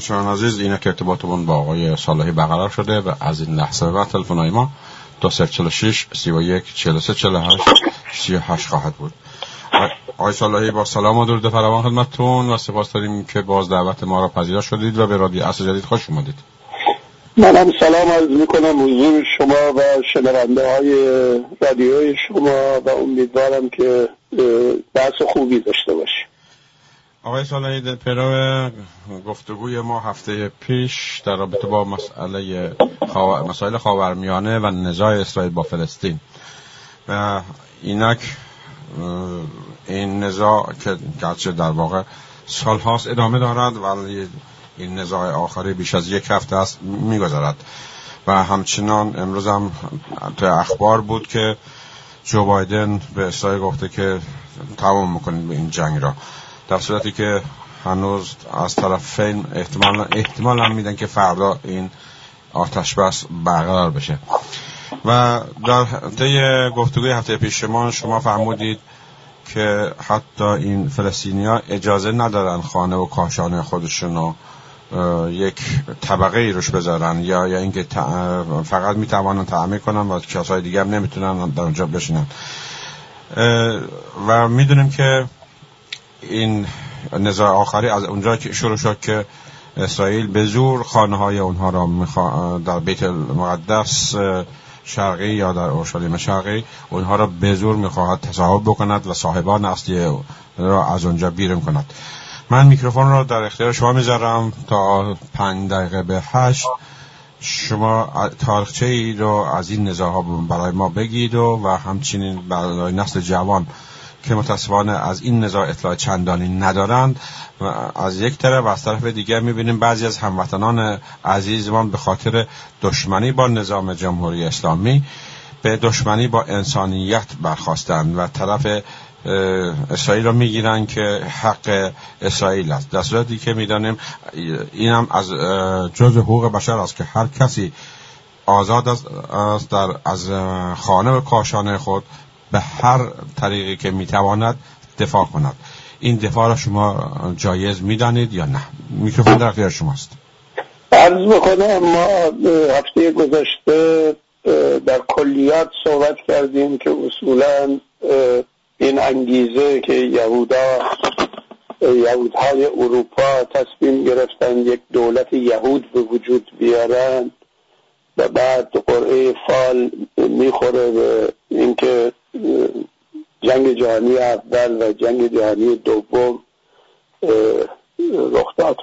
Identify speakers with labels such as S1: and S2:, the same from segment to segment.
S1: شما عزیز اینه که ارتباطمون با آقای صالحی برقرار شده و از این لحظه و تلفن ما دو سر چل شیش سی و یک چل سه چل هشت سی هشت خواهد بود. آقای صالحی با سلام و درود فراوان خدمتتون و سپاس داریم که باز دعوت ما را پذیرا شدید و به رادیو اصل جدید خوش اومدید.
S2: منم سلام عرض می‌کنم حضور شما و شنونده های رادیوی شما و امیدوارم که بحث خوبی داشته باشیم.
S1: آقای سالهی پیرو گفتگوی ما هفته پیش در رابطه با مسئله مسائل خاورمیانه و نزاع اسرائیل با فلسطین. و اینک این نزاع که گرچه در واقع سالهاست ادامه دارد ولی این نزاع آخری بیش از یک هفته است میگذرد. و همچنان امروز هم تو اخبار بود که جو بایدن به اسرائیل گفته که تمام می‌کنید به این جنگ را. در صورتی که هنوز از طرف فیلم احتمال, احتمال هم میدن که فردا این آتش بس برقرار بشه. و در طی گفتگوی هفته پیش شما شما فرمودید که حتی این فلسطینیا اجازه ندارن خانه و کاشانه خودشونو یک طبقه ای روش بذارن یا یا اینکه فقط می‌توانن تعمیر کنن و کسای دیگه هم نمی‌تونن در اونجا بشینن. و می‌دونیم که این نزاع آخری از اونجا که شروع شد که اسرائیل به زور خانه های اونها را در بیت المقدس شرقی یا در اورشلیم شرقی اونها را به زور می‌خواهد تصاحب بکند و صاحبان اصلی را از اونجا بیرون کند. من میکروفون را در اختیار شما می‌ذارم تا پنج دقیقه به هشت. شما تاریخچه ای رو از این نزاع برای ما بگید و, و همچنین برای نسل جوان که متاسفانه از این نزاع اطلاع چندانی ندارند و از یک طرف و از طرف دیگر می‌بینیم بعضی از هموطنان عزیزمان به خاطر دشمنی با نظام جمهوری اسلامی به دشمنی با انسانیت برخواستند و طرف اسرائیل را می‌گیرن که حق اسرائیل است. در صورتی که می‌دانیم اینم از جز حقوق بشر است که هر کسی آزاد است در از خانه و کاشانه خود به هر طریقی که می‌تواند دفاع کند. این دفاع را شما جایز می‌دانید یا نه؟ میکروفون در اختیار شماست.
S2: عرض بکنم ما هفته گذشته در کلیات صحبت کردیم که اصولا این انگیزه که یهودا یهودهای اروپا تصمیم گرفتن یک دولت یهود به وجود بیارن و بعد قرعه فال می‌خوره به اینکه جنگ جهانی اول و جنگ جهانی دوم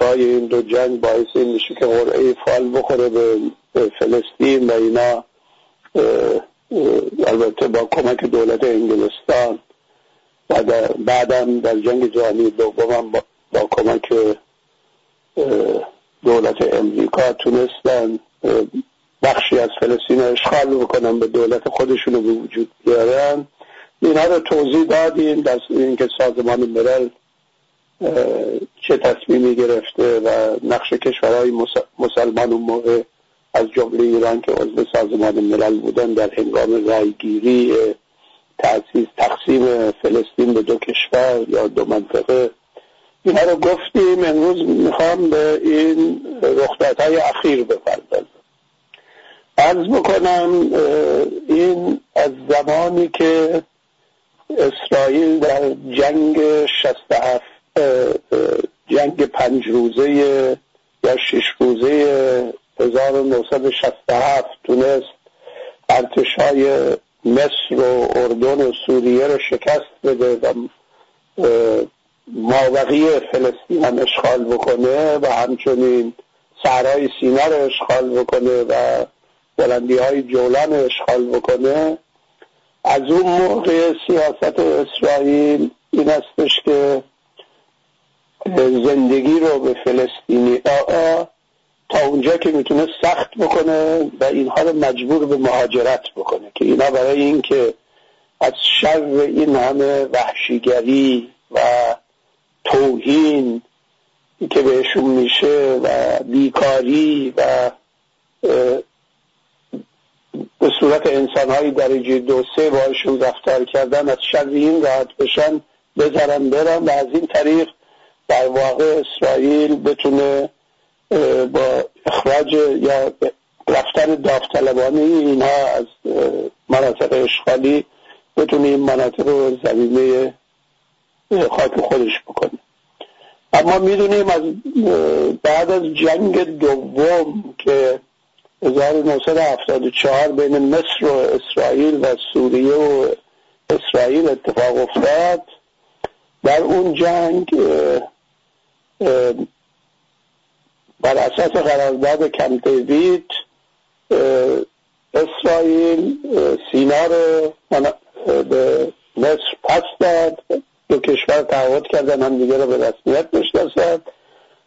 S2: های این دو جنگ باعث این میشه که قرعه فال بخوره به فلسطین و اینا. البته با کمک دولت انگلستان. و بعدم در جنگ جهانی دوم هم با, با کمک دولت امریکا تونستن بخشی از فلسطین رو اشغال بکنن به دولت خودشون رو به وجود بیارن. اینها رو توضیح دادیم در اینکه سازمان ملل چه تصمیمی گرفته و نقش کشورهای مسلمان اون موقع از جمله ایران که عضو سازمان ملل بودن در هنگام رایگیری تأسیس تقسیم فلسطین به دو کشور یا دو منطقه. اینها رو گفتیم امروز می‌خوام به این رخدت های اخیر بپردازم عرض بکنم این از زمانی که اسرائیل در جنگ 67 جنگ پنج روزه یا شش روزه 1967 تونست ارتشای مصر و اردن و سوریه رو شکست بده و مابقی فلسطین هم اشغال بکنه و همچنین سرای سینا رو اشغال بکنه و بلندی های جولان اشغال بکنه از اون موقع سیاست اسرائیل این استش که زندگی رو به فلسطینی تا اونجا که می‌تونه سخت بکنه و اینها رو مجبور به مهاجرت بکنه که اینا برای اینکه از شر این همه وحشیگری و توهین که بهشون میشه و بیکاری و به صورت انسانهایی درجه دو سه باشون رفتار کردن از شر این راحت بشن بذارن برن و از این طریق در واقع اسرائیل بتونه با اخراج یا رفتن داوطلبانه اینها از مناطق اشغالی بتونه این مناطق رو زمینه خاک خودش بکنه. اما می‌دونیم از بعد از جنگ دوم که 1974 بین مصر و اسرائیل و سوریه و اسرائیل اتفاق افتاد. در اون جنگ بر اساس قرارداد کم دیوید اسرائیل سینا رو به مصر پس داد. دو کشور تعهد کردن هم دیگه رو به رسمیت بشناسد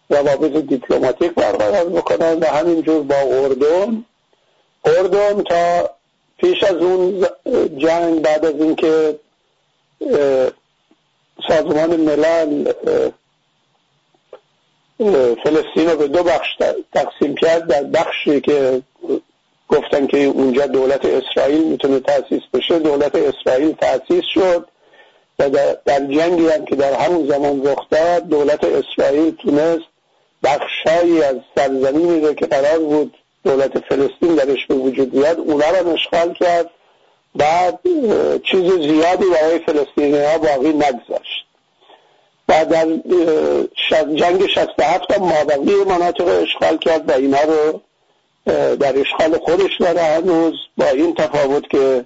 S2: روابط دیپلماتیک برقرار بکنن و همینجور با اردن. اردن تا پیش از اون جنگ بعد از اینکه سازمان ملل فلسطین رو به دو بخش تقسیم کرد. در بخشی که گفتن که اونجا دولت اسرائیل می‌تونه تأسیس بشه دولت اسرائیل تأسیس شد و در جنگی هم که در همون زمان رخ داد دولت اسرائیل تونست بخشهایی از سرزمینی رو که قرار بود دولت فلسطین درش به وجود بیاد اونا رو اشغال کرد. بعد چیز زیادی برای فلسطینی ها باقی نگذاشت. و در جنگ 67 هم مابقی مناطق اشغال کرد و اینا رو در اشغال خودش داره هنوز. با این تفاوت که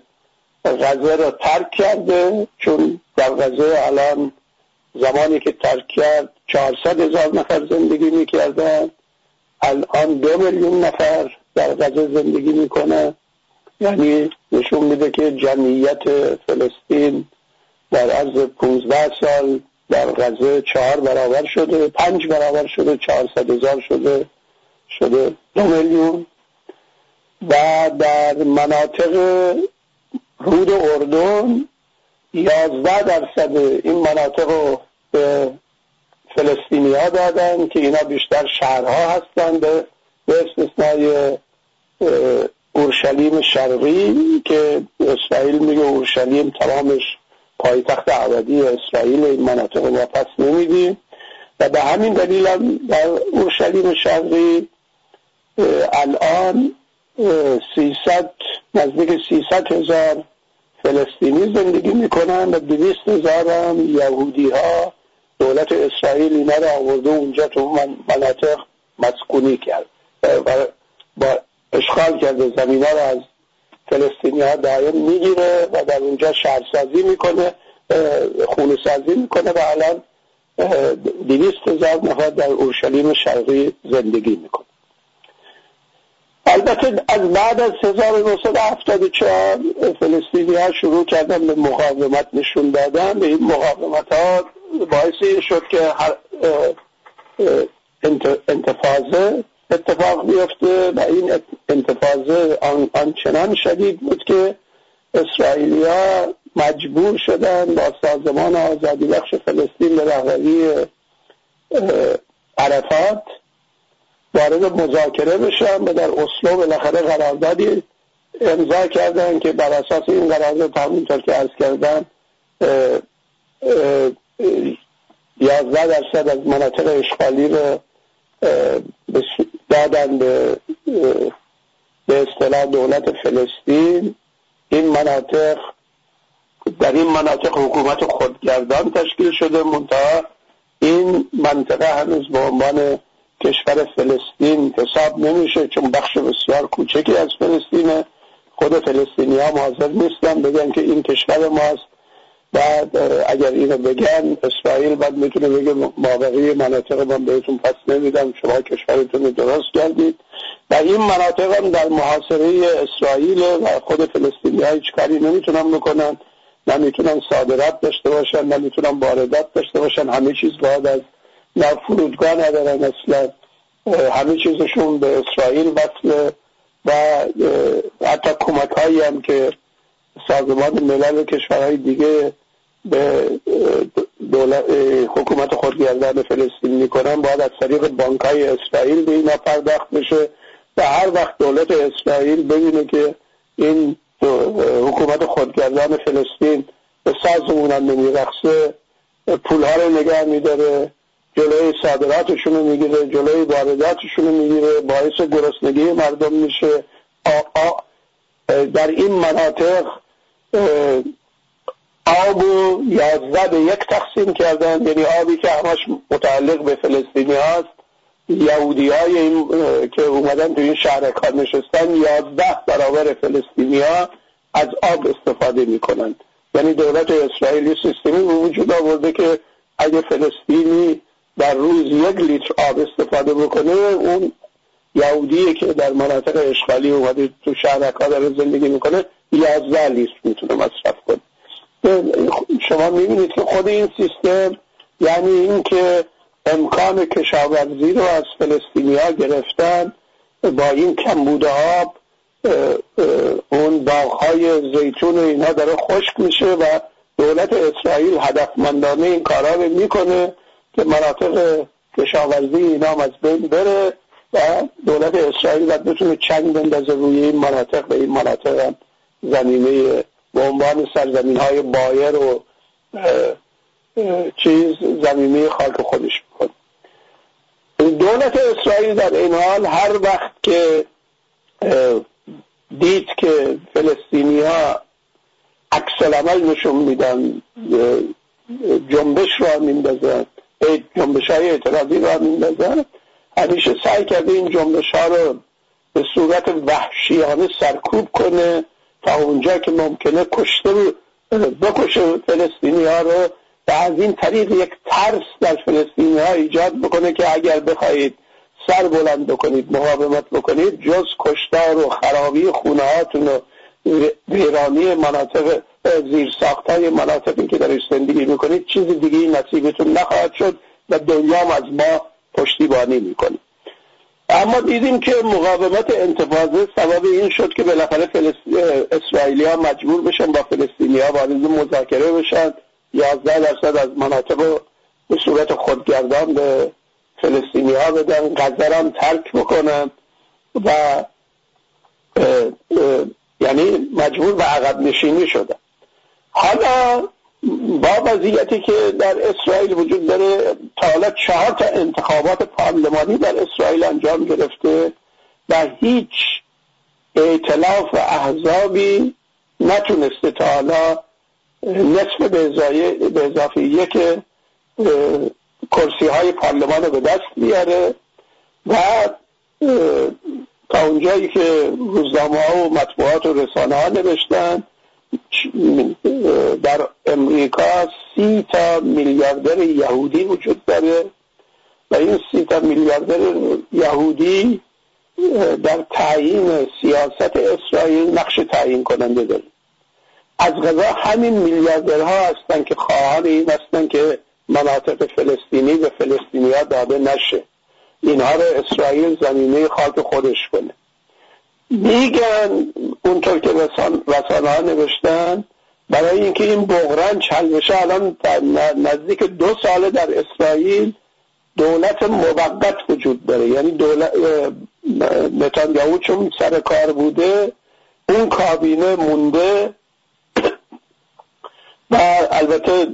S2: غزه رو ترک کرده چون در غزه الان زمانی که ترک کرد 400 هزار نفر زندگی می‌کردن. الان دو میلیون نفر در غزه زندگی می‌کنه. یعنی نشون میده که جمعیت فلسطین در عرض 15 سال در غزه چهار برابر شده پنج برابر شده چهارصد هزار شده شده دو میلیون. و در مناطق رود اردن یازده درصد این مناطق رو به فلسطینی ها دادن که اینا بیشتر شهرها هستند به استثنای اورشلیم شرقی که اسرائیل میگه اورشلیم تمامش پایتخت ابدی اسرائیل این مناطق رو پس نمیدیم و به همین دلیل هم در اورشلیم شرقی الان 300 نزدیک 300 هزار فلسطینی زندگی می‌کنن و 200 هزار هم یهودی ها دولت اسرائیل اینا رو آورده اونجا تو مناطق مسکونی کرد. و با اشغال کرده زمین ها رو از فلسطینی ها دایم می‌گیره و در اونجا شهرسازی می‌کنه خونه سازی می‌کنه و الان دویست هزار نفر در اورشلیم شرقی زندگی می‌کنه. البته از بعد از 1974 فلسطینی ها شروع کردن به مقاومت نشون دادن به این مقاومت ها باعث شد که هر انتفاضه اتفاق بیفته و این انتفاضه آنچنان شدید بود که اسرائیلیا مجبور شدن با سازمان آزادی بخش فلسطین به رهبری عرفات وارد مذاکره بشن و در اصلو بالاخره قراردادی امضا کردن که بر اساس این قرارداد همونطور که عرض کردن یازده درصد از مناطق اشغالی رو دادن به به اصطلاح دولت فلسطین. این مناطق در این مناطق حکومت خودگردان تشکیل شده منتها این منطقه هنوز به عنوان کشور فلسطین حساب نمیشه چون بخش بسیار کوچکی از فلسطینه. خود فلسطینی ها حاضر نیستن بگن که این کشور ماست. بعد اگر اینو بگن اسرائیل بعد می‌تونه بگه مابقی مناطق من بهتون پس نمیدم شما کشورتون درست کردید. و این مناطق هم در محاصره اسرائیل و خود فلسطینی هیچ کاری نمی‌تونن بکنن. نمی‌تونن صادرات داشته باشن نمی‌تونن واردات داشته باشن. همه چیز باید از نه فرودگاه ندارن اصلا. همه چیزشون به اسرائیل وصله و حتی کمک هم که سازمان ملل و کشورهای دیگه به دولت حکومت خودگردان فلسطین می‌کنن باید از طریق بانک های اسرائیل به اینا پرداخت بشه و هر وقت دولت اسرائیل ببینه که این حکومت خودگردان فلسطین به سازمون هم نمیرخصه پولها رو نگه میداره جلوی صادراتشون رو می‌گیره جلوی وارداتشون رو می‌گیره باعث گرسنگی مردم میشه. در این مناطق آب و یازده به یک تقسیم کردن یعنی آبی که همش متعلق به فلسطینی هست یهودی های این که اومدن تو این شهرکان نشستن یازده برابر فلسطینی ها از آب استفاده می‌کنند. یعنی دولت اسرائیلی سیستمی به وجود آورده که اگه فلسطینی در روز یک لیتر آب استفاده بکنه اون یهودی که در مناطق اشغالی اومده تو شهرکا داره زندگی می‌کنه یازده لیتر می‌تونه مصرف کنه. شما می‌بینید که خود این سیستم یعنی اینکه امکان کشاورزی رو از فلسطینی ها گرفتن با این کمبود آب اون باغهای زیتون و اینها داره خشک میشه و دولت اسرائیل هدفمندانه این کارا رو می‌کنه که مناطق کشاورزی اینا از بین بره و دولت اسرائیل باید بتونه چنگ بندازه روی این مناطق به این مناطق زمینه به عنوان سرزمین های بایر و چیز زمینه خاک خودش می‌کنه. دولت اسرائیل در این حال هر وقت که دید که فلسطینی ها عکس عمل نشون میدن جنبش را میندازن جنبش های اعتراضی را میندازن همیشه سعی کرده این جنبش ها رو به صورت وحشیانه سرکوب کنه تا اونجا که ممکنه کشته بکشه فلسطینی ها رو و از این طریق یک ترس در فلسطینی ها ایجاد بکنه که اگر بخواهید سر بلند بکنید مقاومت بکنید جز کشتار و خرابی خونه هاتون و ویرانی مناطق زیر ساخت های مناطقی که در زندگی می‌کنید چیز دیگه نصیبتون نخواهد شد و دنیا از ما پشتیبانی می‌کنه. اما دیدیم که مقاومت انتفاضه سبب این شد که بالاخره فلس... اسرائیلی ها مجبور بشن با فلسطینی ها وارد مذاکره بشن. یازده درصد از مناطق به صورت خودگردان به فلسطینی ها بدن. غزه هم ترک بکنن و یعنی مجبور به عقب نشینی شدن. حالا با وضعیتی که در اسرائیل وجود داره تا حالا چهار تا انتخابات پارلمانی در اسرائیل انجام گرفته و هیچ ائتلاف و احزابی نتونسته تا حالا نصف به اضافه یک کرسی های پارلمان رو به دست بیاره و تا اونجایی که روزنامه ها و مطبوعات و رسانه ها نوشتن در امریکا سی تا میلیاردر یهودی وجود داره و این سی تا میلیاردر یهودی در تعیین سیاست اسرائیل نقش تعیین کننده داره. از غذا همین میلیاردرها هستن که خواهان این هستن که مناطق فلسطینی به فلسطینی ها داده نشه. اینها رو اسرائیل زمینه خاک خودش کنه. میگن اونطور که رسانه ها نوشتن برای اینکه این بغرن چل بشه الان نزدیک دو ساله در اسرائیل دولت موقت وجود داره. یعنی دولت نتانیاهو چون سر کار بوده اون کابینه مونده و البته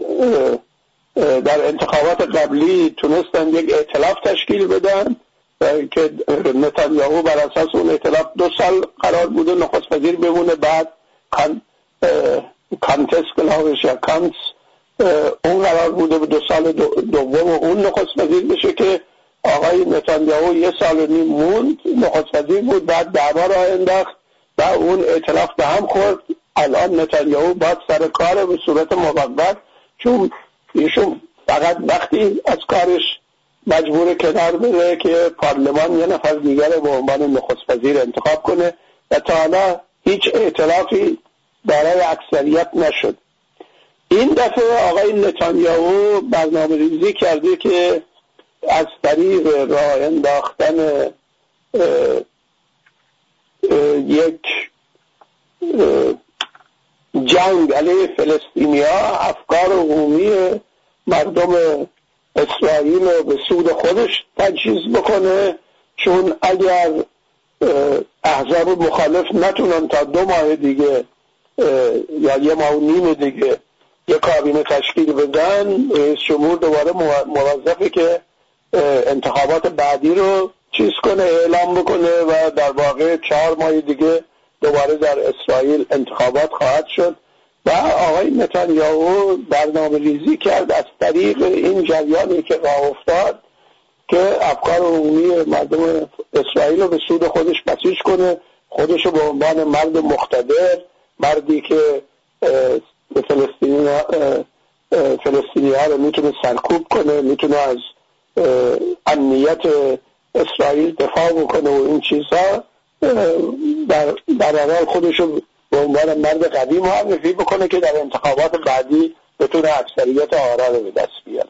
S2: در انتخابات قبلی تونستن یک اعتلاف تشکیل بدن. که نتانیاهو بر اساس اون اعتلاف دو سال قرار بوده نخست وزیر بمونه بعد کان کانتس کلاوش یا کانس اون قرار بوده به دو سال دوم اون نخست وزیر بشه که آقای نتانیاهو یه سال و نیم موند نخست وزیر بود بعد دعوا را انداخت و اون اعتلاف به هم خورد. الان نتانیاهو باید سر کار به صورت موقت چون ایشون فقط وقتی از کارش مجبور کنار بره که پارلمان یه نفر دیگر به عنوان نخست وزیر انتخاب کنه و تا حالا هیچ اعتلافی برای اکثریت نشد. این دفعه آقای نتانیاهو برنامه ریزی کرده که از طریق راه انداختن یک جنگ علیه فلسطینیا افکار عمومی مردم اسرائیل رو به سود خودش تجهیز بکنه چون اگر احزاب مخالف نتونن تا دو ماه دیگه یا یه ماه و نیم دیگه یه کابینه تشکیل بدن رئیس جمهور دوباره موظفه که انتخابات بعدی رو چیز کنه اعلام بکنه و در واقع چهار ماه دیگه دوباره در اسرائیل انتخابات خواهد شد. و آقای نتانیاهو برنامه ریزی کرد از طریق این جریانی که راه افتاد که افکار عمومی مردم اسرائیل رو به سود خودش بسیج کنه خودش رو به عنوان مرد مقتدر مردی که فلسطینی فلسطینی ها رو می‌تونه سرکوب کنه می‌تونه از امنیت اسرائیل دفاع بکنه و این چیزها در, در خودش رو به عنوان مرد قوی معرفی بکنه که در انتخابات بعدی بتونه اکثریت آرا رو به دست بیاره.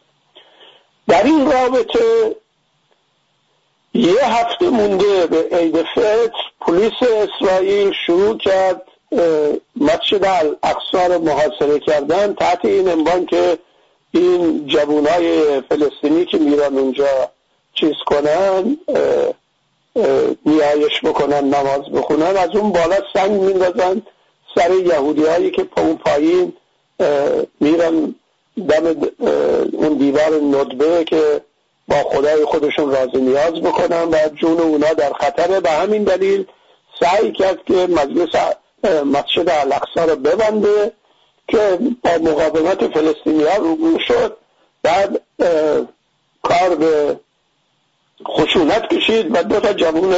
S2: در این رابطه یه هفته مونده به عید فطر پلیس اسرائیل شروع کرد مسجد الاقصا رو محاصره کردن تحت این عنوان که این جوانای فلسطینی که میرن اونجا چیز کنن نیایش بکنن نماز بخونن از اون بالا سنگ میندازن. سر یهودی هایی که اون پایین میرن دم اون دیوار ندبه که با خدای خودشون راضی نیاز بکنن و جون اونا در خطره به همین دلیل سعی کرد که مجلس مسجد الاقصا رو ببنده که با مقاومت فلسطینی ها رو شد. بعد کار به خشونت کشید و دو تا جوون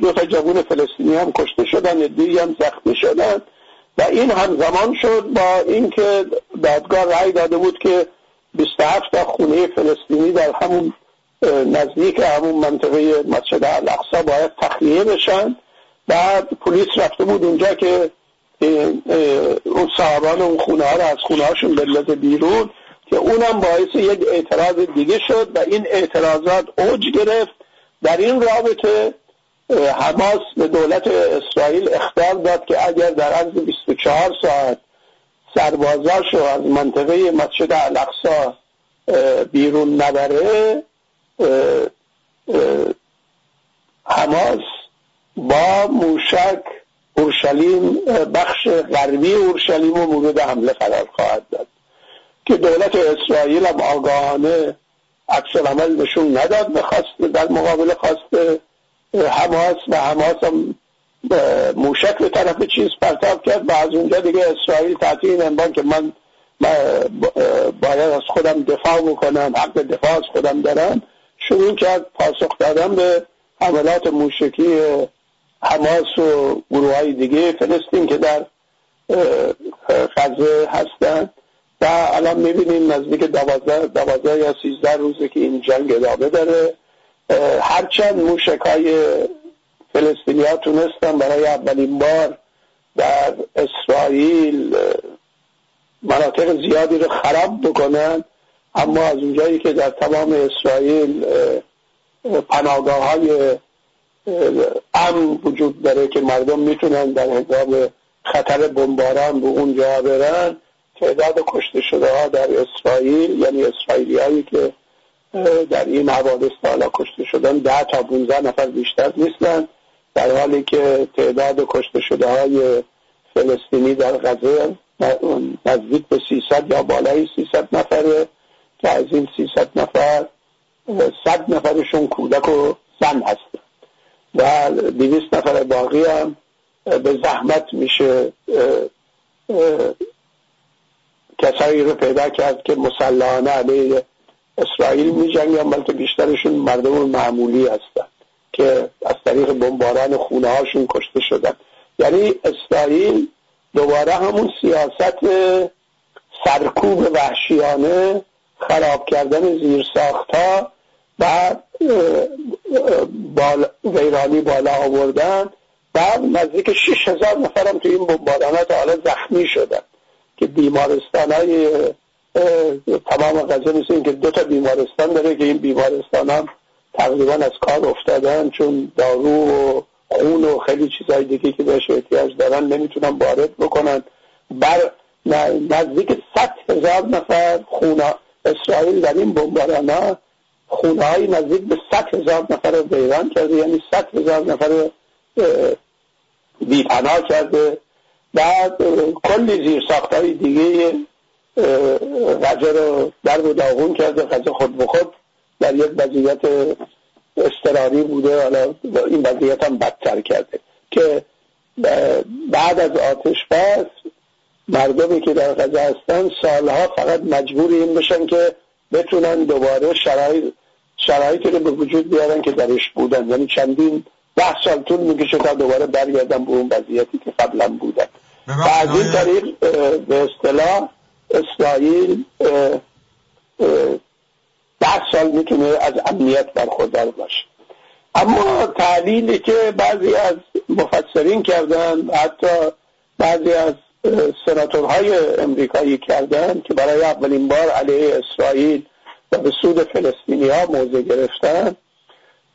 S2: دو تا جوون فلسطینی هم کشته شدن دیگه هم زخمی شدن. و این همزمان شد با اینکه دادگاه رأی داده بود که 27 تا خونه فلسطینی در همون نزدیک همون منطقه مسجد الاقصا باید تخلیه بشن. بعد پلیس رفته بود اونجا که اون صاحبان اون خونه ها رو از خونه هاشون بلد بیرون که اونم باعث یک اعتراض دیگه شد و این اعتراضات اوج گرفت. در این رابطه حماس به دولت اسرائیل اختار داد که اگر در عرض 24 ساعت سربازاشو از منطقه مسجد الاقصا بیرون نبره حماس با موشک اورشلیم بخش غربی اورشلیم و مورد حمله قرار خواهد داد. که دولت اسرائیل هم آگاهانه عکس عمل نشون نداد به در مقابل خواست حماس و حماس هم موشک به طرف چیز پرتاب کرد و از اونجا دیگه اسرائیل این انبان که من باید از خودم دفاع بکنم حق دفاع از خودم دارم شروع کرد پاسخ دادن به حملات موشکی حماس و گروه های دیگه فلسطین که در غزه هستند. و الان می‌بینیم نزدیک دوازده, دوازده یا سیزده روزه که این جنگ ادامه داره. هرچند موشک های فلسطینی ها تونستن برای اولین بار در اسرائیل مناطق زیادی رو خراب بکنن اما از اونجایی که در تمام اسرائیل پناهگاه های امن وجود داره که مردم می‌تونن در هنگام خطر بمباران به اونجا برن تعداد کشته شده ها در اسرائیل یعنی اسرائیلی هایی که در این حوادث حالا کشته شدن ده تا 15 نفر بیشتر نیستن در حالی که تعداد کشته شده های فلسطینی در غزه نزدیک به 300 یا بالای 300 نفره که از این 300 نفر 100 نفرشون کودک و زن هستن. و 200 نفر باقی هم به زحمت میشه کسایی رو پیدا کرد که مسلحانه علیه اسرائیل می جنگن بلکه بیشترشون مردم معمولی هستن که از طریق بمباران خونه هاشون کشته شدن. یعنی اسرائیل دوباره همون سیاست سرکوب وحشیانه خراب کردن زیر ساختا و بال ویرانی بالا آوردن. و نزدیک شش هزار نفرم تو این بمبارانات حالا زخمی شدن. که بیمارستان های تمام غزه مثل که دو تا بیمارستان داره که این بیمارستان هم تقریبا از کار افتادن چون دارو و خون و خیلی چیزهای دیگه که بهش احتیاج دارن نمی‌تونن وارد بکنن. بر نزدیک صد هزار نفر خونا اسرائیل در این بمباران ها خونه نزدیک به صد هزار نفر رو ویران کرده یعنی صد هزار نفر بیپناه کرده. بعد کلی زیر های دیگه غزه رو در و داغون کرده غزه خود به خود در یک وضعیت استراری بوده. حالا این وضعیت هم بدتر کرده که بعد از آتش بس مردمی که در غزه هستن سالها فقط مجبور این بشن که بتونن دوباره شرایط شرایطی رو به وجود بیارن که درش بودن. یعنی چندین ده سال طول می‌کشه تا دوباره برگردن به اون وضعیتی که قبلا بودن و از این طریق به اصطلاح اسرائیل ده سال می‌تونه از امنیت برخوردار باشه. اما تعلیلی که بعضی از مفسرین کردن حتی بعضی از سناتورهای امریکایی کردن که برای اولین بار علیه اسرائیل و به سود فلسطینی ها موضع گرفتن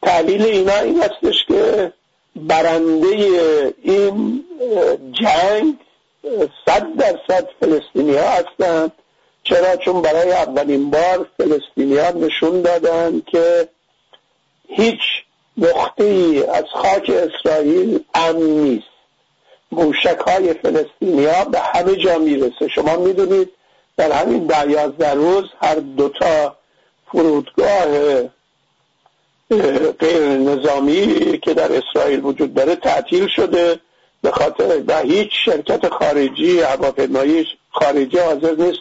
S2: تعلیل اینا این هستش که برنده این جنگ صد درصد فلسطینی ها هستند. چرا؟ چون برای اولین بار فلسطینی ها نشون دادن که هیچ نقطه ای از خاک اسرائیل امن نیست. موشک های فلسطینی ها به همه جا می‌رسه. شما می‌دونید در همین ده یازده روز هر دوتا فرودگاه غیر نظامی که در اسرائیل وجود داره تعطیل شده به خاطر و هیچ شرکت خارجی هواپیمایی خارجی حاضر نیست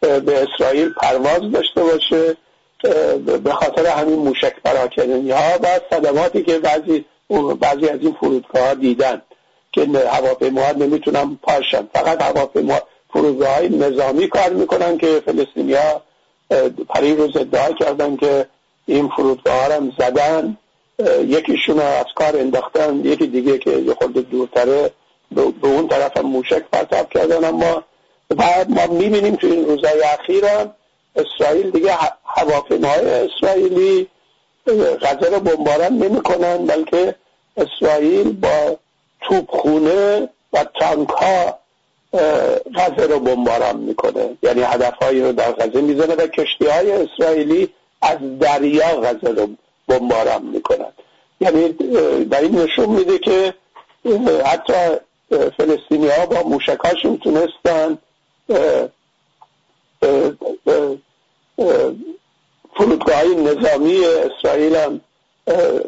S2: به اسرائیل پرواز داشته باشه به خاطر همین موشک پراکنی ها و صدماتی که بعضی بعضی از این فرودگاه ها دیدن که هواپیماها نمی‌تونن پاشن. فقط هواپیما فرودگاه های نظامی کار می‌کنن که فلسطینی ها پری روز ادعا کردن که این فرودگاه هم زدن یکیشون از کار انداختن یکی دیگه که یه خود دورتره به اون طرف هم موشک پرتاب کردن. اما بعد ما می‌بینیم تو این روزهای هم اسرائیل دیگه هواپیماهای اسرائیلی غزه رو بمباران نمی‌کنن بلکه اسرائیل با توپخونه و تانک ها غزه رو بمباران می‌کنه. یعنی هدفهایی رو در غزه می‌زنه و کشتی های اسرائیلی از دریا غزه رو بمباران می‌کنن یعنی در این نشون میده که حتی فلسطینی ها با موشکاشون تونستن فرودگاه نظامی اسرائیل هم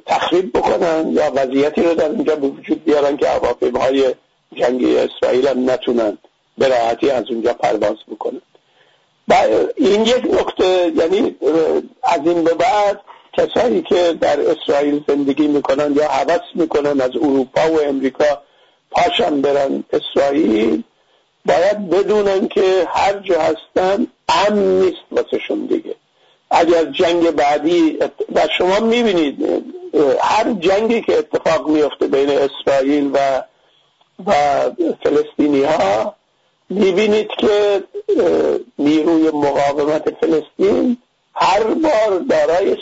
S2: تخریب بکنن یا وضعیتی رو در اینجا به وجود بیارن که های جنگی اسرائیل هم نتونن به راحتی از اونجا پرواز بکنن. و این یک نکته یعنی از این به بعد کسایی که در اسرائیل زندگی می‌کنن یا حوث می‌کنن از اروپا و امریکا پاشن برن اسرائیل باید بدونن که هر جا هستن امن نیست واسهشون دیگه. اگر جنگ بعدی و شما می‌بینید هر جنگی که اتفاق میفته بین اسرائیل و و فلسطینی ها می‌بینید که نیروی مقاومت فلسطین هر بار دارای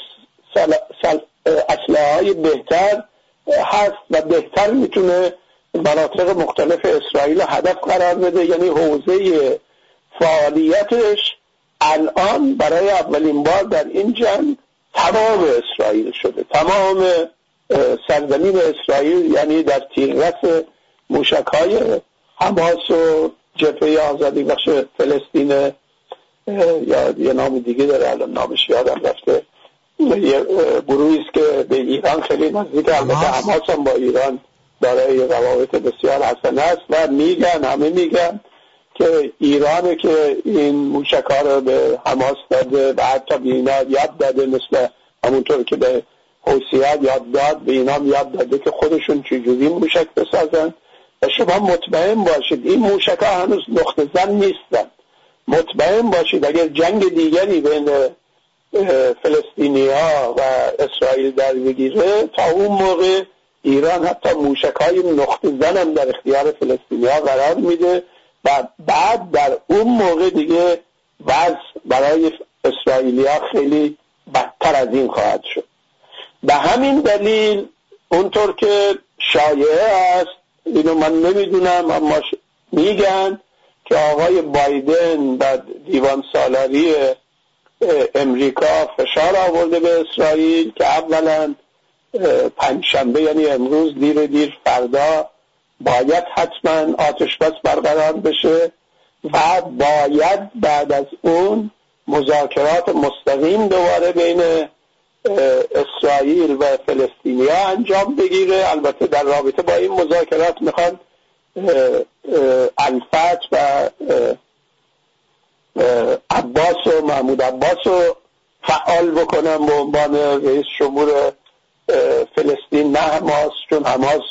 S2: اسلحه های بهتر هست و بهتر می‌تونه مناطق مختلف اسرائیل هدف قرار بده. یعنی حوزه فعالیتش الان برای اولین بار در این جنگ تمام اسرائیل شده. تمام سرزمین اسرائیل یعنی در تیررس موشک های حماس و جبهه آزادی بخش فلسطین یا یه نام دیگه داره الان نامش یادم رفته. یه است که به ایران خیلی نزدیک البته حماس هم با ایران دارای روابط بسیار حسن است و میگن همه میگن که ایرانه که این موشکا رو به حماس داده و حتی به اینا یاد داده مثل همونطور که به حوثیت یاد داد به اینا یاد داده که خودشون چجوری موشک بسازن. شما مطمئن باشید. این موشک ها هنوز نقطه زن نیستن. مطمئن باشید. اگر جنگ دیگری بین فلسطینی ها و اسرائیل در بگیره تا اون موقع ایران حتی موشک های نقطه زن هم در اختیار فلسطینی ها قرار میده و بعد در اون موقع دیگه وضع برای اسرائیلی ها خیلی بدتر از این خواهد شد. به همین دلیل اونطور که شایعه است اینو من نمی‌دونم اما میگن که آقای بایدن و دیوان سالاری امریکا فشار آورده به اسرائیل که اولا پنجشنبه یعنی امروز دیر دیر فردا باید حتما آتش بس برقرار بشه و باید بعد از اون مذاکرات مستقیم دوباره بین اسرائیل و فلسطینیا انجام بگیره. البته در رابطه با این مذاکرات می‌خوان الفت و عباس و محمود عباس رو فعال بکنن به عنوان رئیس جمهور فلسطین نه حماس چون حماس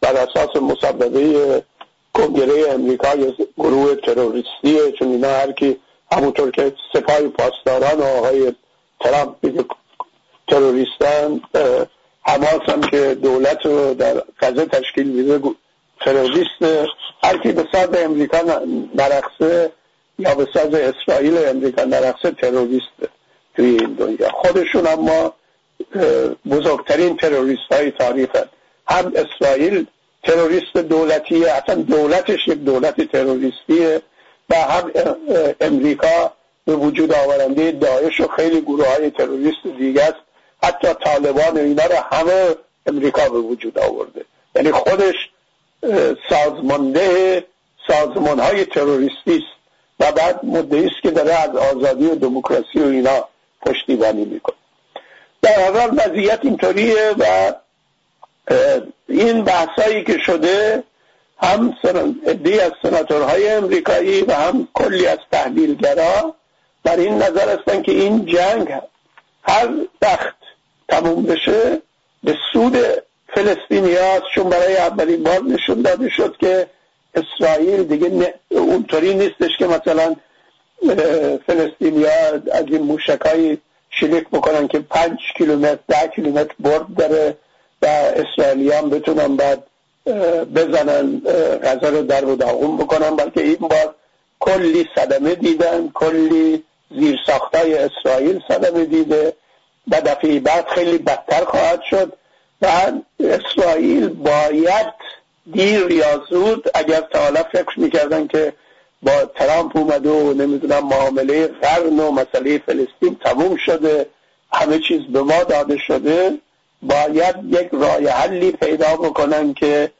S2: بر اساس مسببه کنگره امریکا یا گروه تروریستیه چون اینا هر کی همونطور که سپاه پاسداران و آقای ترامپ میگه تروریستان حماس هم که دولت رو در غزه تشکیل میده تروریست هر کی به ساز امریکا نرقصه یا به ساز اسرائیل امریکا نرقصه تروریسته توی این دنیا. خودشون اما بزرگترین تروریست های تاریخ هم اسرائیل تروریست دولتیه اصلا دولتش یک دولت تروریستیه و هم امریکا به وجود آورنده داعش و خیلی گروه های تروریست دیگه است. حتی طالبان اینا رو همه امریکا به وجود آورده. یعنی خودش سازمانده سازمان های تروریستی است و بعد مدعی است که داره از آزادی و دموکراسی و اینا پشتیبانی می‌کنه. در حال وضعیت اینطوریه و این بحثایی که شده هم ادهی از سناتورهای امریکایی و هم کلی از تحلیلگرا بر این نظر هستن که این جنگ هر وقت تموم بشه به سود فلسطینی چون برای اولین بار نشون داده شد که اسرائیل دیگه اونطوری نیستش که مثلا فلسطینی از این موشکایی شلیک بکنن که پنج کیلومتر ده کیلومتر برد داره و اسرائیلیان بتونن بعد بزنن غذا رو در و داغون بکنن بلکه این بار کلی صدمه دیدن کلی زیر ساختای اسرائیل صدمه دیده. و دفعه بعد خیلی بدتر خواهد شد و اسرائیل باید دیر یا زود اگر تا حالا فکر می‌کردن که با ترامپ اومده و نمی‌دونم معامله قرن و مسئله فلسطین تموم شده همه چیز به ما داده شده باید یک راه حلی پیدا بکنن که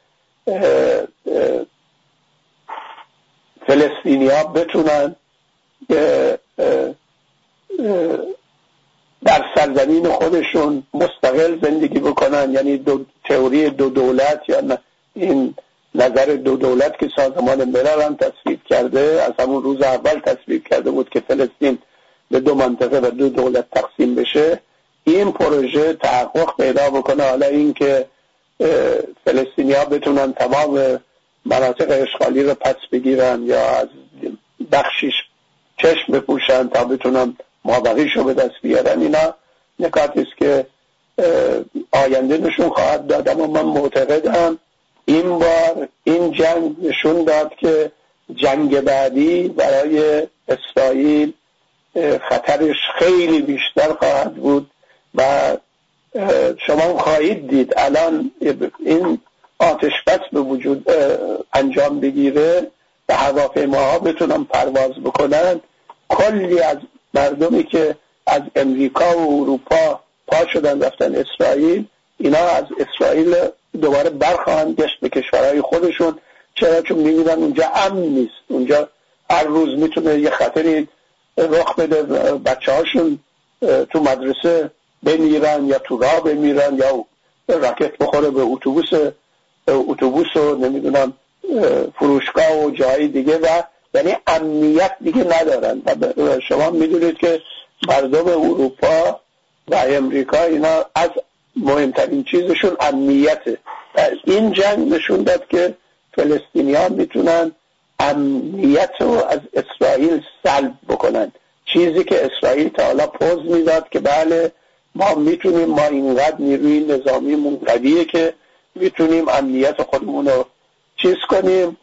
S2: فلسطینی ها بتونن سرزمین خودشون مستقل زندگی بکنن. یعنی دو تئوری دو دولت یا این نظر دو دولت که سازمان ملل هم تصویب کرده از همون روز اول تصویب کرده بود که فلسطین به دو منطقه و دو دولت تقسیم بشه. این پروژه تحقق پیدا بکنه. حالا اینکه فلسطینی ها بتونن تمام مناطق اشغالی رو پس بگیرن یا از بخشیش چشم بپوشن تا بتونن مابقیش رو به دست بیارن اینا نکاتی است که آینده نشون خواهد داد اما من معتقدم این بار این جنگ نشون داد که جنگ بعدی برای اسرائیل خطرش خیلی بیشتر خواهد بود و شما خواهید دید الان این آتش بس به وجود انجام بگیره و هواپیماها بتونن پرواز بکنن. کلی از مردمی که از امریکا و اروپا پا شدن رفتن اسرائیل. اینا از اسرائیل دوباره برخواهند گشت به کشورهای خودشون. چرا؟ چون می‌بینن اونجا امن نیست. اونجا هر روز می‌تونه یه خطری رخ بده. بچه هاشون تو مدرسه بمیرن یا تو راه بمیرن یا راکت بخوره به اتوبوس اتوبوس و نمی‌دونم فروشگاه و جایی دیگه و یعنی امنیت دیگه ندارن. و شما می‌دونید که مردم اروپا و امریکا اینا از مهمترین چیزشون امنیته. این جنگ نشون داد که فلسطینی ها می‌تونن امنیت رو از اسرائیل سلب بکنن. چیزی که اسرائیل تا حالا پوز می‌داد که بله ما می‌تونیم ما اینقدر نیروی نظامی منقویه که می‌تونیم امنیت خودمون رو چیز کنیم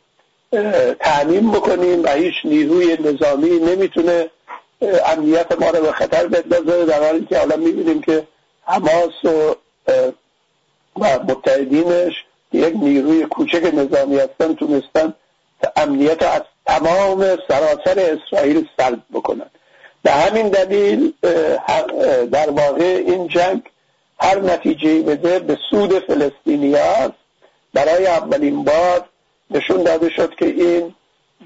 S2: تعمین بکنیم و هیچ نیروی نظامی نمی‌تونه امنیت ما رو به خطر بندازه در حالی که حالا می‌بینیم که حماس و و متحدینش یک نیروی کوچک نظامی هستن تونستن امنیت از تمام سراسر اسرائیل سلب بکنن. به همین دلیل در واقع این جنگ هر نتیجه بده به سود فلسطینی هست برای اولین بار نشون داده شد که این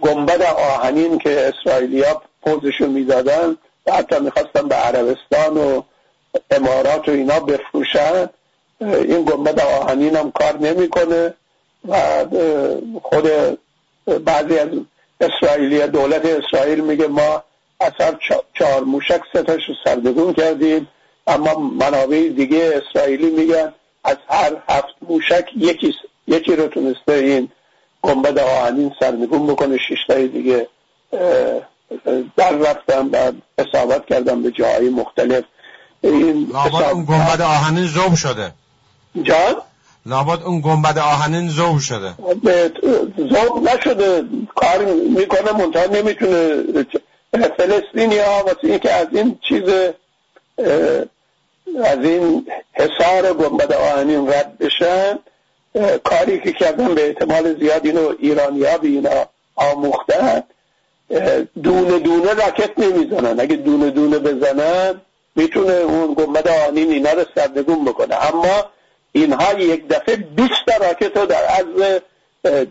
S2: گنبد آهنین که اسرائیلیا پوزشون می‌دادن. و حتی می‌خواستن به عربستان و امارات و اینا بفروشن این گنبد آهنین هم کار نمی‌کنه. و خود بعضی از اسرائیلی دولت اسرائیل میگه ما اثر چهار موشک ستاش رو سردگون کردیم. اما منابع دیگه اسرائیلی میگن از هر هفت موشک یکی یکی رو تونسته این گنبد آهنین سرنگون بکنه. شیشتای دیگه در رفتم و اصابت کردم به جاهای مختلف.
S1: این لابد اون گنبد آهنین زوب شده.
S2: جان؟
S1: لابد اون گنبد آهنین زوب شده.
S2: زوب نشده. کار می‌کنه منتها نمی‌تونه فلسطینی ها واسه اینکه از این چیز از این حسار گنبد آهنین رد بشن کاری که کردن به احتمال زیاد اینو ایرانی ها به اینا آموختن دونه دونه راکت نمی‌زنن. اگه دونه دونه بزنن می‌تونه اون گنبد آهنین اینا رو سردگون بکنه. اما اینها یک دفعه 20 تا راکت رو در از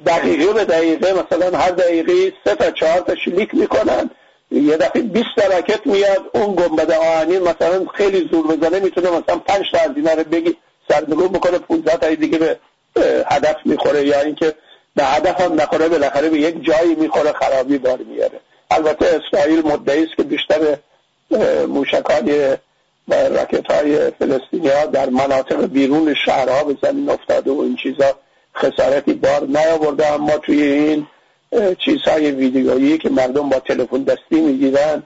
S2: دقیقه به دقیقه مثلا هر دقیقه سه تا چهار تا شلیک می‌کنن. یه دفعه 20 تا راکت میاد اون گنبد آهنین مثلا خیلی زور بزنه می‌تونه مثلا 5 تا از اینا رو بگی سردگون بکنه 15 تا دیگه به هدف می‌خوره. یا اینکه به هدف هم نخوره بالاخره به یک جایی می‌خوره خرابی بار میاره البته اسرائیل مدعی است که بیشتر موشکای و راکت های فلسطینی ها در مناطق بیرون شهرها به زمین افتاده و این چیزا خسارتی بار نیاورده. اما توی این چیزهای ویدیویی که مردم با تلفن دستی می‌گیرن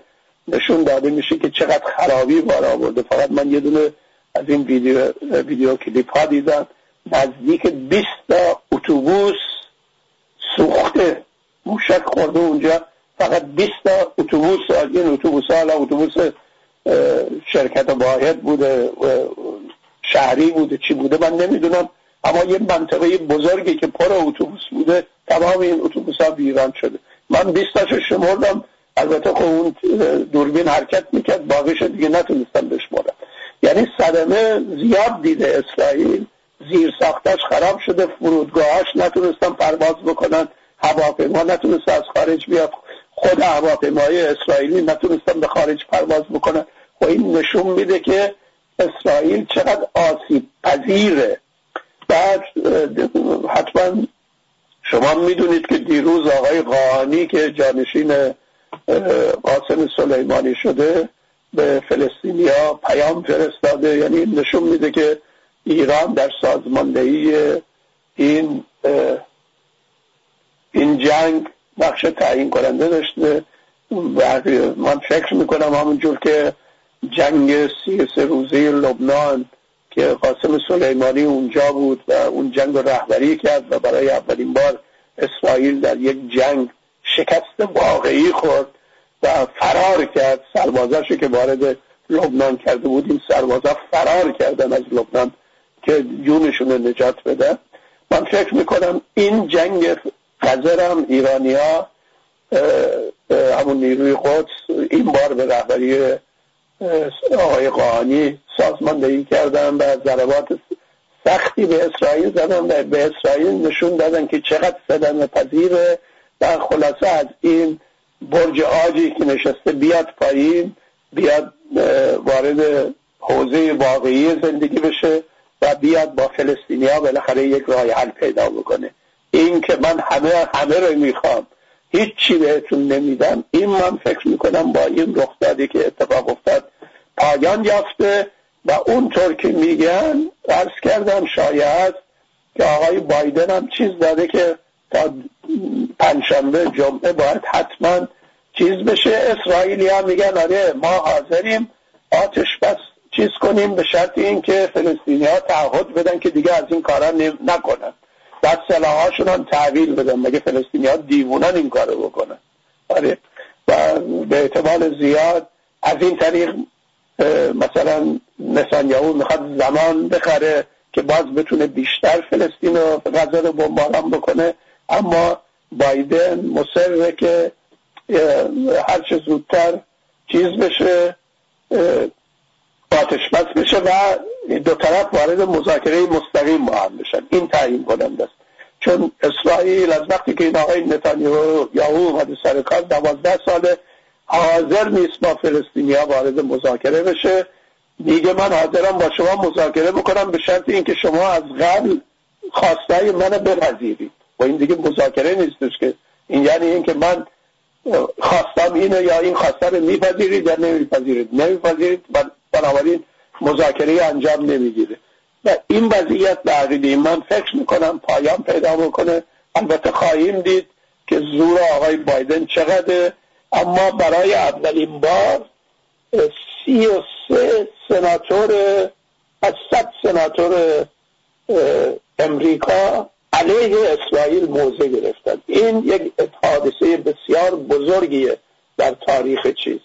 S2: نشون داده میشه که چقدر خرابی بار آورده. فقط من یه دونه از این ویدیو, ویدیو کلیپ ها دیدم. نزدیک 20 تا اتوبوس سوخته موشک خورده اونجا فقط 20 تا اتوبوس این اتوبوس ها اتوبوس شرکت واحد بوده شهری بوده چی بوده من نمی‌دونم. اما یه منطقه بزرگی که پر اتوبوس بوده تمام این اتوبوس ها ویران شده. من 20 تاشو شمردم. البته خب اون دوربین حرکت می‌کرد باقیش دیگه نتونستم بشمارم یعنی صدمه زیاد دیده اسرائیل. زیر ساختش خراب شده فرودگاهاش نتونستن پرواز بکنن هواپیما نتونست از خارج بیاد. خود هواپیمای اسرائیلی نتونستن به خارج پرواز بکنن. و این نشون میده که اسرائیل چقدر آسیب پذیره بعد حتما شما می‌دونید که دیروز آقای قاهانی که جانشین قاسم سلیمانی شده به فلسطینیا پیام فرستاده. یعنی نشون میده که ایران در سازماندهی این این جنگ نقش تعیین کننده داشته من فکر می‌کنم همونجور که جنگ سی سه روزه لبنان که قاسم سلیمانی اونجا بود و اون جنگ رهبری کرد و برای اولین بار اسرائیل در یک جنگ شکست واقعی خورد و فرار کرد. سربازاشو که وارد لبنان کرده بود این سربازا فرار کردن از لبنان. که جونشون رو نجات بدن من فکر می‌کنم این جنگ قذر هم ایرانیا همون نیروی قدس این بار به رهبری آقای قاهانی سازماندهی کردن و ضربات سختی به اسرائیل زدن و به اسرائیل نشون دادن که چقدر صدمه پذیره. و خلاصه از این برج آجی که نشسته بیاد پایین بیاد وارد حوزه واقعی زندگی بشه. و بیاد با فلسطینیا بالاخره یک راه حل پیدا بکنه. این که من همه همه رو می‌خوام. هیچی بهتون نمیدم. این من فکر می‌کنم با این رخ دادی که اتفاق افتاد پایان یافته و اونطور که میگن ارز کردم شاید که آقای بایدن هم چیز داده که تا پنجشنبه جمعه باید حتما چیز بشه. اسرائیلی هم میگن آره ما حاضریم آتش بس چیز کنیم به شرط اینکه فلسطینی ها تعهد بدن که دیگه از این کارا نکنن. بعد سلاحاشون هم تحویل بدن. مگه فلسطینی ها دیوونن این کارو بکنن؟ آره. و به احتمال زیاد از این طریق مثلا نسانیاهو می‌خواد زمان بخره که باز بتونه بیشتر فلسطین و غزه رو بمباران بکنه. اما بایدن مصره که هرچه زودتر چیز بشه آتش بس بشه و دو طرف وارد مذاکره مستقیم با هم بشن. این تعیین کننده است. چون اسرائیل از وقتی که این آقای نتانیاهو اومده سر کار دوازده ساله حاضر نیست با فلسطینیا وارد مذاکره بشه. میگه من حاضرم با شما مذاکره بکنم به شرط اینکه شما از قبل خواستای منو بپذیرید. و این دیگه مذاکره نیستش که. این یعنی اینکه من خواستم اینو یا این خواسته رو میپذیرید یا نمیپذیرید. نمیپذیرید بنابراین مذاکره انجام نمی‌گیره. و این وضعیت به من فکر می‌کنم پایان پیدا بکنه. البته خواهیم دید که زور آقای بایدن چقدر اما برای اولین بار سی و سه سناتور از صد سناتور امریکا علیه اسرائیل موضع گرفتن. این یک حادثه بسیار بزرگیه در تاریخ چیز.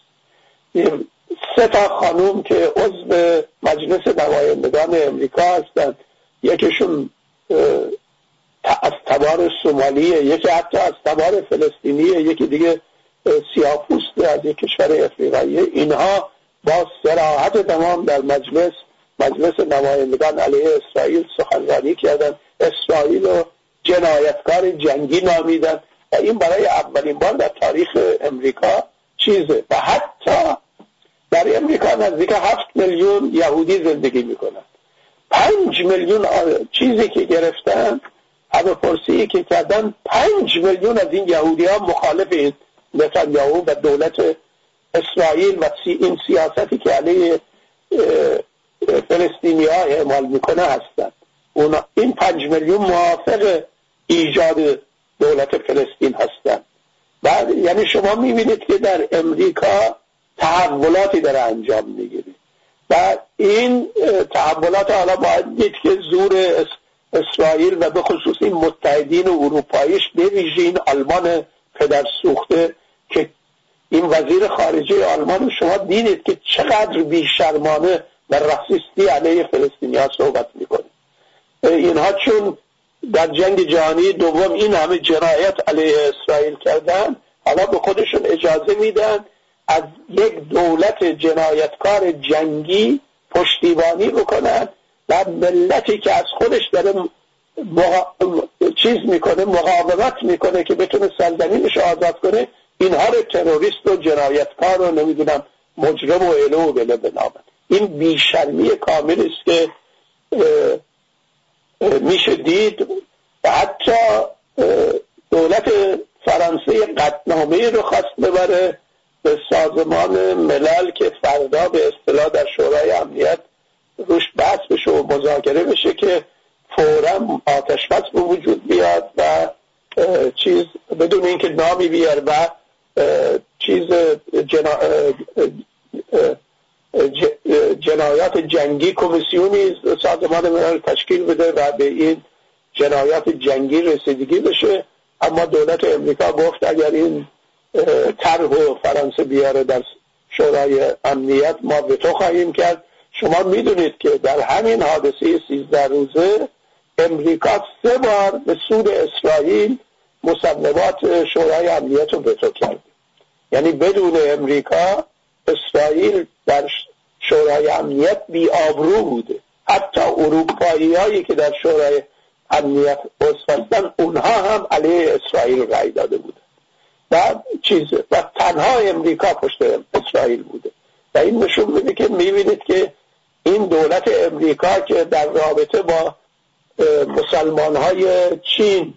S2: سه تا خانوم که عضو مجلس نمایندگان امریکا هستند. یکیشون از تبار سومالیه یکی حتی از تبار فلسطینیه یکی دیگه سیاپوست از یک کشور افریقایی اینها با سراحت تمام در مجلس مجلس نمایندگان علیه اسرائیل سخنرانی کردن اسرائیل رو جنایتکار جنگی نامیدن و این برای اولین بار در تاریخ امریکا چیزه. و حتی در امریکا نزدیک هفت میلیون یهودی زندگی می‌کنن. پنج میلیون چیزی که گرفتن همه پرسی که کردن پنج میلیون از این یهودی ها مخالف این نتانیاهو و دولت اسرائیل و این سیاستی که علیه فلسطینی ها اعمال می‌کنه هستند این پنج میلیون موافق ایجاد دولت فلسطین هستند بعد یعنی شما می‌بینید که در امریکا تحولاتی داره انجام می‌گیره. و این تحولات حالا باید دید که زور اسرائیل و به خصوص این متحدین اروپاییش بویژه این آلمان پدر سوخته که این وزیر خارجه آلمان شما دیدید که چقدر بیشرمانه و راسیستی علیه فلسطینی ها صحبت می‌کنه. اینها چون در جنگ جهانی دوم این همه جنایت علیه اسرائیل کردن حالا به خودشون اجازه میدن از یک دولت جنایتکار جنگی پشتیبانی بکنن و ملتی که از خودش داره چیز می‌کنه مقاومت می‌کنه که بتونه سرزمینش آزاد کنه اینها رو تروریست و جنایتکار رو نمی‌دونم مجرم و الو و بله این بیشرمی کامل است که میشه دید و حتی دولت فرانسه قطنامه رو خواست ببره. به سازمان ملل که فردا به اصطلاح در شورای امنیت روش بحث بشه و مذاکره بشه که فورا آتش بس به وجود بیاد و چیز بدون اینکه نامی بیار و چیز جنا... جنایات جنگی کمیسیونی سازمان ملل تشکیل بده و به این جنایات جنگی رسیدگی بشه. اما دولت امریکا گفت اگر این طرح فرانسه بیاره در شورای امنیت ما به تو خواهیم کرد. شما می‌دونید که در همین حادثه سیزده روزه امریکا سه بار به سود اسرائیل مصنبات شورای امنیت رو تو کرد. یعنی بدون امریکا اسرائیل در شورای امنیت بی آبرو بوده. حتی اروپایی هایی که در شورای امنیت عضو اونها هم علیه اسرائیل رأی داده بوده و چیز و تنها امریکا پشت اسرائیل بوده. و این نشون میده که می‌بینید که این دولت امریکا که در رابطه با مسلمان های چین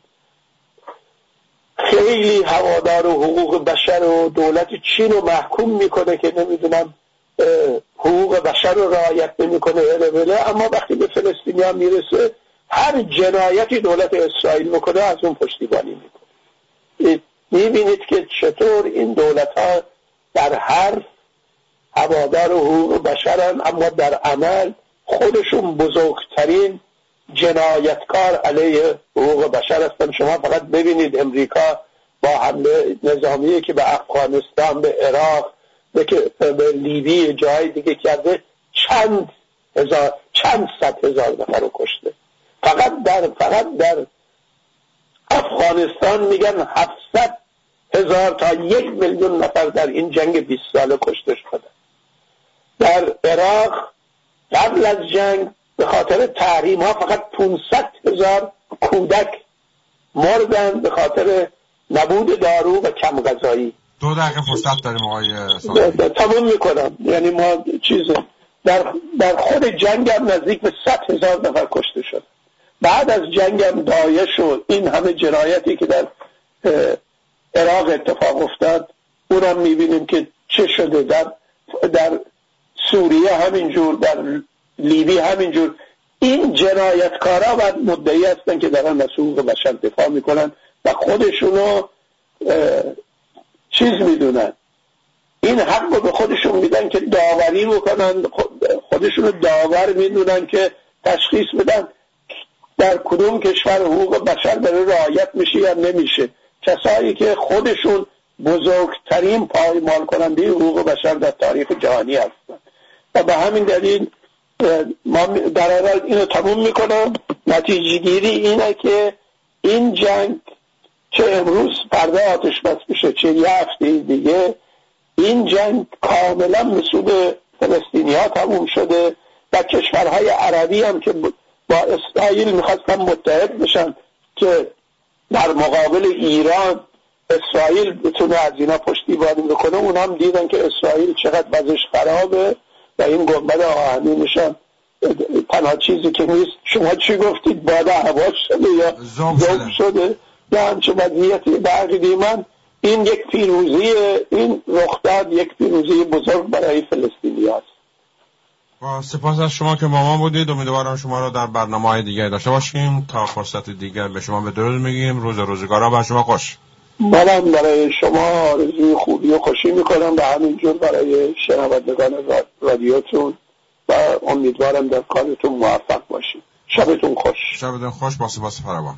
S2: خیلی هوادار و حقوق بشر و دولت چین رو محکوم می‌کنه که نمی‌دونم حقوق بشر رو رعایت نمی‌کنه اما وقتی به فلسطینیا می‌رسه هر جنایتی دولت اسرائیل می‌کنه از اون پشتیبانی می‌کنه. می‌بینید که چطور این دولت ها در هر هوادار حقوق بشرن اما در عمل خودشون بزرگترین جنایتکار علیه حقوق بشر هستن. شما فقط ببینید امریکا با حمله نظامی که به افغانستان به عراق به لیبی جای دیگه کرده چند هزار چند صد هزار نفر رو کشته. فقط در فقط در افغانستان میگن هفتصد هزار تا یک میلیون نفر در این جنگ 20 ساله کشته شده. در عراق قبل از جنگ به خاطر تحریم ها فقط 500 هزار کودک مردن به خاطر نبود دارو و کم غذایی.
S1: دو دقیقه فرصت داریم آقای
S2: تمام می‌کنم. یعنی ما چیز در, در خود جنگ هم نزدیک به صد هزار نفر کشته شد. بعد از جنگ هم دایه شد این همه جنایتی که در عراق اتفاق افتاد. اونم می‌بینیم که چه شده در در سوریه همینجور در لیبی همینجور این جنایتکارا و مدعی هستن که دارن از حقوق بشر دفاع می‌کنن و خودشونو چیز می‌دونن. این حق رو به خودشون میدن که داوری بکنن. خودشونو داور می‌دونن که تشخیص بدن در کدوم کشور حقوق بشر داره رعایت میشه یا نمیشه. کسایی که خودشون بزرگترین پایمال کننده حقوق بشر در تاریخ جهانی هستند. و به همین دلیل ما در حال اینو تموم می‌کنم. نتیجه گیری اینه که این جنگ چه امروز پرده آتش بس میشه چه یه هفته دیگه این جنگ کاملا مسئول فلسطینی ها تموم شده و کشورهای عربی هم که با اسرائیل می‌خواستن متحد بشن که در مقابل ایران اسرائیل بتونه از اینا پشتیبانی بکنه. اونا هم دیدن که اسرائیل چقدر وضعش خرابه و این گنبد آهنینشان تنها چیزی که نیست شما چی گفتید؟ باد هوا شده یا زوم شده. یا همچه وضعیتی به من این یک پیروزی این رخداد یک پیروزی بزرگ برای فلسطینی هست
S1: با سپاس از شما که مامان بودید. امیدوارم شما رو در برنامه های دیگر داشته باشیم تا فرصت دیگر به شما به درود میگیم. روز روزگارا بر شما خوش.
S2: منم برای شما آرزوی خوبی و خوشی می‌کنم. و همینجور برای شنوندگان رادیوتون و امیدوارم در کارتون موفق باشید. شبتون خوش.
S1: شبتون خوش. با سپاس فراوان.